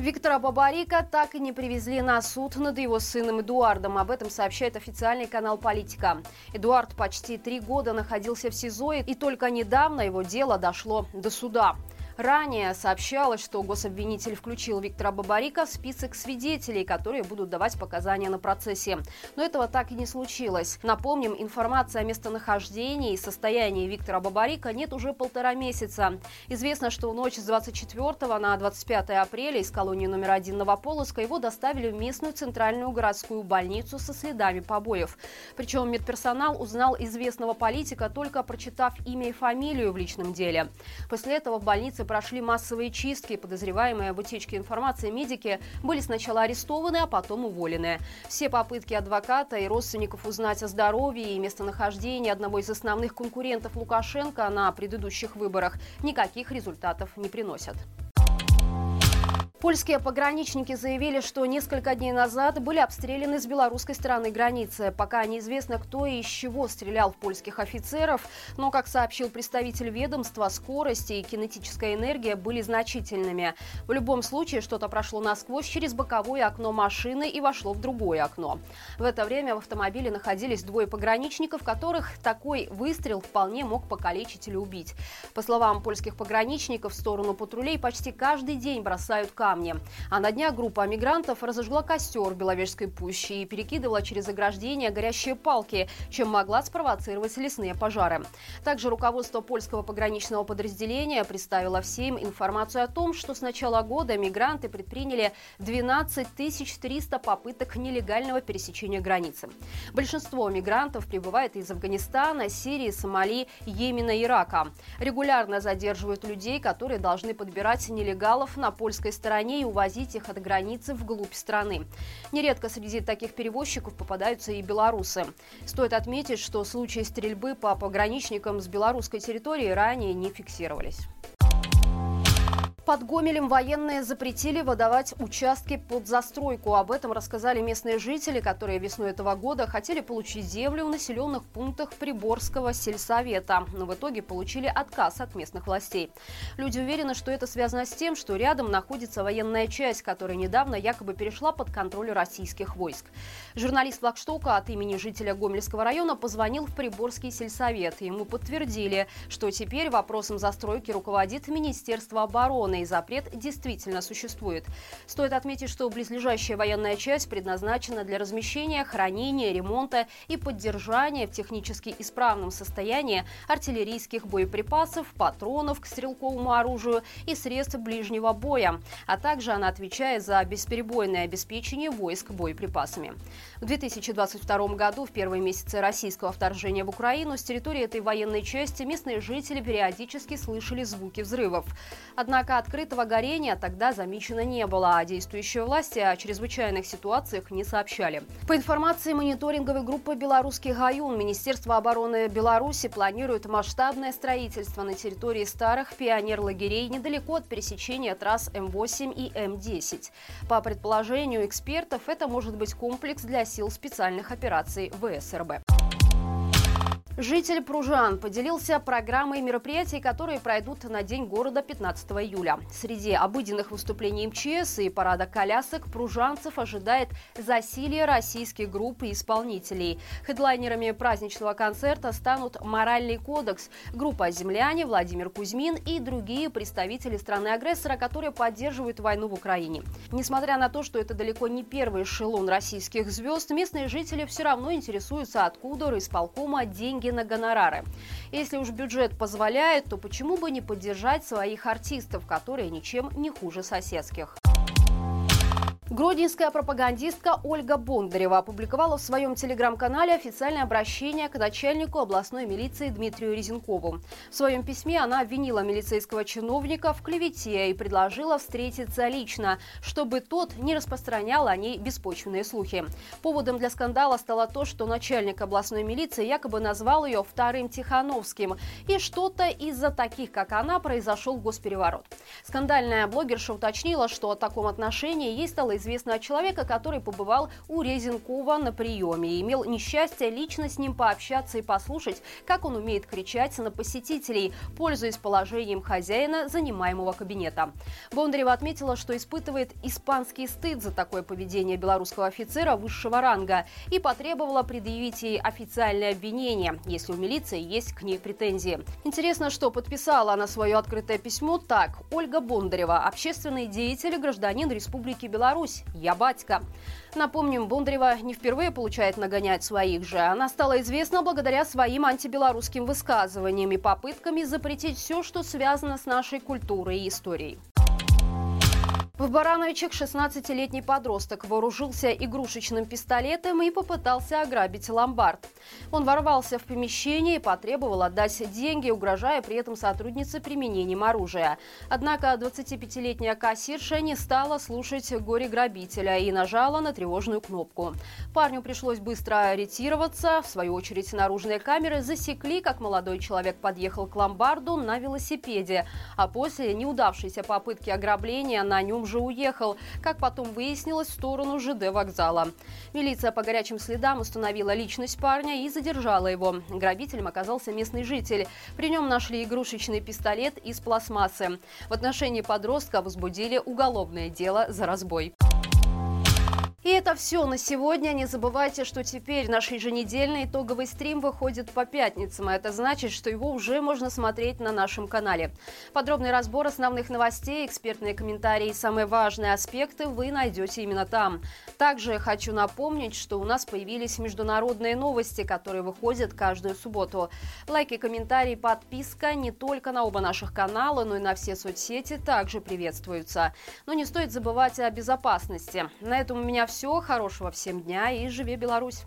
Виктора Бабарика так и не привезли на суд над его сыном Эдуардом. Об этом сообщает официальный канал «Политика». Эдуард почти три года находился в СИЗО, и только недавно его дело дошло до суда. Ранее сообщалось, что гособвинитель включил Виктора Бабарика в список свидетелей, которые будут давать показания на процессе. Но этого так и не случилось. Напомним, информация о местонахождении и состоянии Виктора Бабарика нет уже полтора месяца. Известно, что в ночь с 24 на 25 апреля из колонии номер один Новополоска его доставили в местную центральную городскую больницу со следами побоев. Причем медперсонал узнал известного политика, только прочитав имя и фамилию в личном деле. После этого в больнице прошли массовые чистки. Подозреваемые в утечке информации медики были сначала арестованы, а потом уволены. Все попытки адвоката и родственников узнать о здоровье и местонахождении одного из основных конкурентов Лукашенко на предыдущих выборах никаких результатов не приносят. Польские пограничники заявили, что несколько дней назад были обстреляны с белорусской стороны границы. Пока неизвестно, кто и из чего стрелял в польских офицеров, но, как сообщил представитель ведомства, скорость и кинетическая энергия были значительными. В любом случае, что-то прошло насквозь через боковое окно машины и вошло в другое окно. В это время в автомобиле находились двое пограничников, которых такой выстрел вполне мог покалечить или убить. По словам польских пограничников, в сторону патрулей почти каждый день бросают камни камни. А на днях группа мигрантов разожгла костер в Беловежской пуще и перекидывала через ограждение горящие палки, чем могла спровоцировать лесные пожары. Также руководство польского пограничного подразделения представило всем информацию о том, что с начала года мигранты предприняли 12 300 попыток нелегального пересечения границы. Большинство мигрантов прибывает из Афганистана, Сирии, Сомали, Йемена, Ирака. Регулярно задерживают людей, которые должны подбирать нелегалов на польской стороне стороне и увозить их от границы вглубь страны. Нередко среди таких перевозчиков попадаются и белорусы. Стоит отметить, что случаи стрельбы по пограничникам с белорусской территории ранее не фиксировались. Под Гомелем военные запретили выдавать участки под застройку. Об этом рассказали местные жители, которые весной этого года хотели получить землю в населенных пунктах Приборского сельсовета, но в итоге получили отказ от местных властей. Люди уверены, что это связано с тем, что рядом находится военная часть, которая недавно якобы перешла под контроль российских войск. Журналист Флагштока от имени жителя Гомельского района позвонил в Приборский сельсовет. Ему подтвердили, что теперь вопросом застройки руководит Министерство обороны и запрет действительно существует. Стоит отметить, что близлежащая военная часть предназначена для размещения, хранения, ремонта и поддержания в технически исправном состоянии артиллерийских боеприпасов, патронов к стрелковому оружию и средств ближнего боя. А также она отвечает за бесперебойное обеспечение войск боеприпасами. В 2022 году, в первые месяцы российского вторжения в Украину, с территории этой военной части местные жители периодически слышали звуки взрывов. Однако открытого горения тогда замечено не было, а действующие власти о чрезвычайных ситуациях не сообщали. По информации мониторинговой группы «Белорусский гаюн», Министерство обороны Беларуси планирует масштабное строительство на территории старых пионер-лагерей недалеко от пересечения трасс М8 и М10. По предположению экспертов, это может быть комплекс для сил специальных операций ВСРБ. Житель Пружан поделился программой мероприятий, которые пройдут на День города 15 июля. Среди обыденных выступлений МЧС и парада колясок пружанцев ожидает засилие российских групп и исполнителей. Хедлайнерами праздничного концерта станут «Моральный кодекс», группа «Земляне», Владимир Кузьмин и другие представители страны-агрессора, которые поддерживают войну в Украине. Несмотря на то, что это далеко не первый эшелон российских звезд, местные жители все равно интересуются, откуда у исполкома на гонорары. Если уж бюджет позволяет, то почему бы не поддержать своих артистов, которые ничем не хуже соседских? Гродненская пропагандистка Ольга Бондарева опубликовала в своем телеграм-канале официальное обращение к начальнику областной милиции Дмитрию Резенкову. В своем письме она обвинила милицейского чиновника в клевете и предложила встретиться лично, чтобы тот не распространял о ней беспочвенные слухи. Поводом для скандала стало то, что начальник областной милиции якобы назвал ее вторым Тихановским. И что-то из-за таких, как она, произошел госпереворот. Скандальная блогерша уточнила, что о таком отношении ей стало известно от человека, который побывал у Резенкова на приеме и имел несчастье лично с ним пообщаться и послушать, как он умеет кричать на посетителей, пользуясь положением хозяина занимаемого кабинета. Бондарева отметила, что испытывает испанский стыд за такое поведение белорусского офицера высшего ранга и потребовала предъявить ей официальное обвинение, если у милиции есть к ней претензии. Интересно, что подписала она свое открытое письмо так. Ольга Бондарева, общественный деятель и гражданин Республики Беларусь, Беларусь, я батька. Напомним, Бондарева не впервые получает нагонять своих же. Она стала известна благодаря своим антибелорусским высказываниям и попытками запретить все, что связано с нашей культурой и историей. В Барановичах 16-летний подросток вооружился игрушечным пистолетом и попытался ограбить ломбард. Он ворвался в помещение и потребовал отдать деньги, угрожая при этом сотруднице применением оружия. Однако 25-летняя кассирша не стала слушать горе-грабителя и нажала на тревожную кнопку. Парню пришлось быстро ориентироваться. В свою очередь наружные камеры засекли, как молодой человек подъехал к ломбарду на велосипеде, а после неудавшейся попытки ограбления на нем уже уехал, как потом выяснилось, в сторону ЖД вокзала. Милиция по горячим следам установила личность парня и задержала его. Грабителем оказался местный житель. При нем нашли игрушечный пистолет из пластмассы. В отношении подростка возбудили уголовное дело за разбой. И это все на сегодня. Не забывайте, что теперь наш еженедельный итоговый стрим выходит по пятницам. А это значит, что его уже можно смотреть на нашем канале. Подробный разбор основных новостей, экспертные комментарии и самые важные аспекты вы найдете именно там. Также хочу напомнить, что у нас появились международные новости, которые выходят каждую субботу. Лайки, комментарии, подписка не только на оба наших канала, но и на все соцсети также приветствуются. Но не стоит забывать о безопасности. На этом у меня все. Хорошего всем дня и живи Беларусь!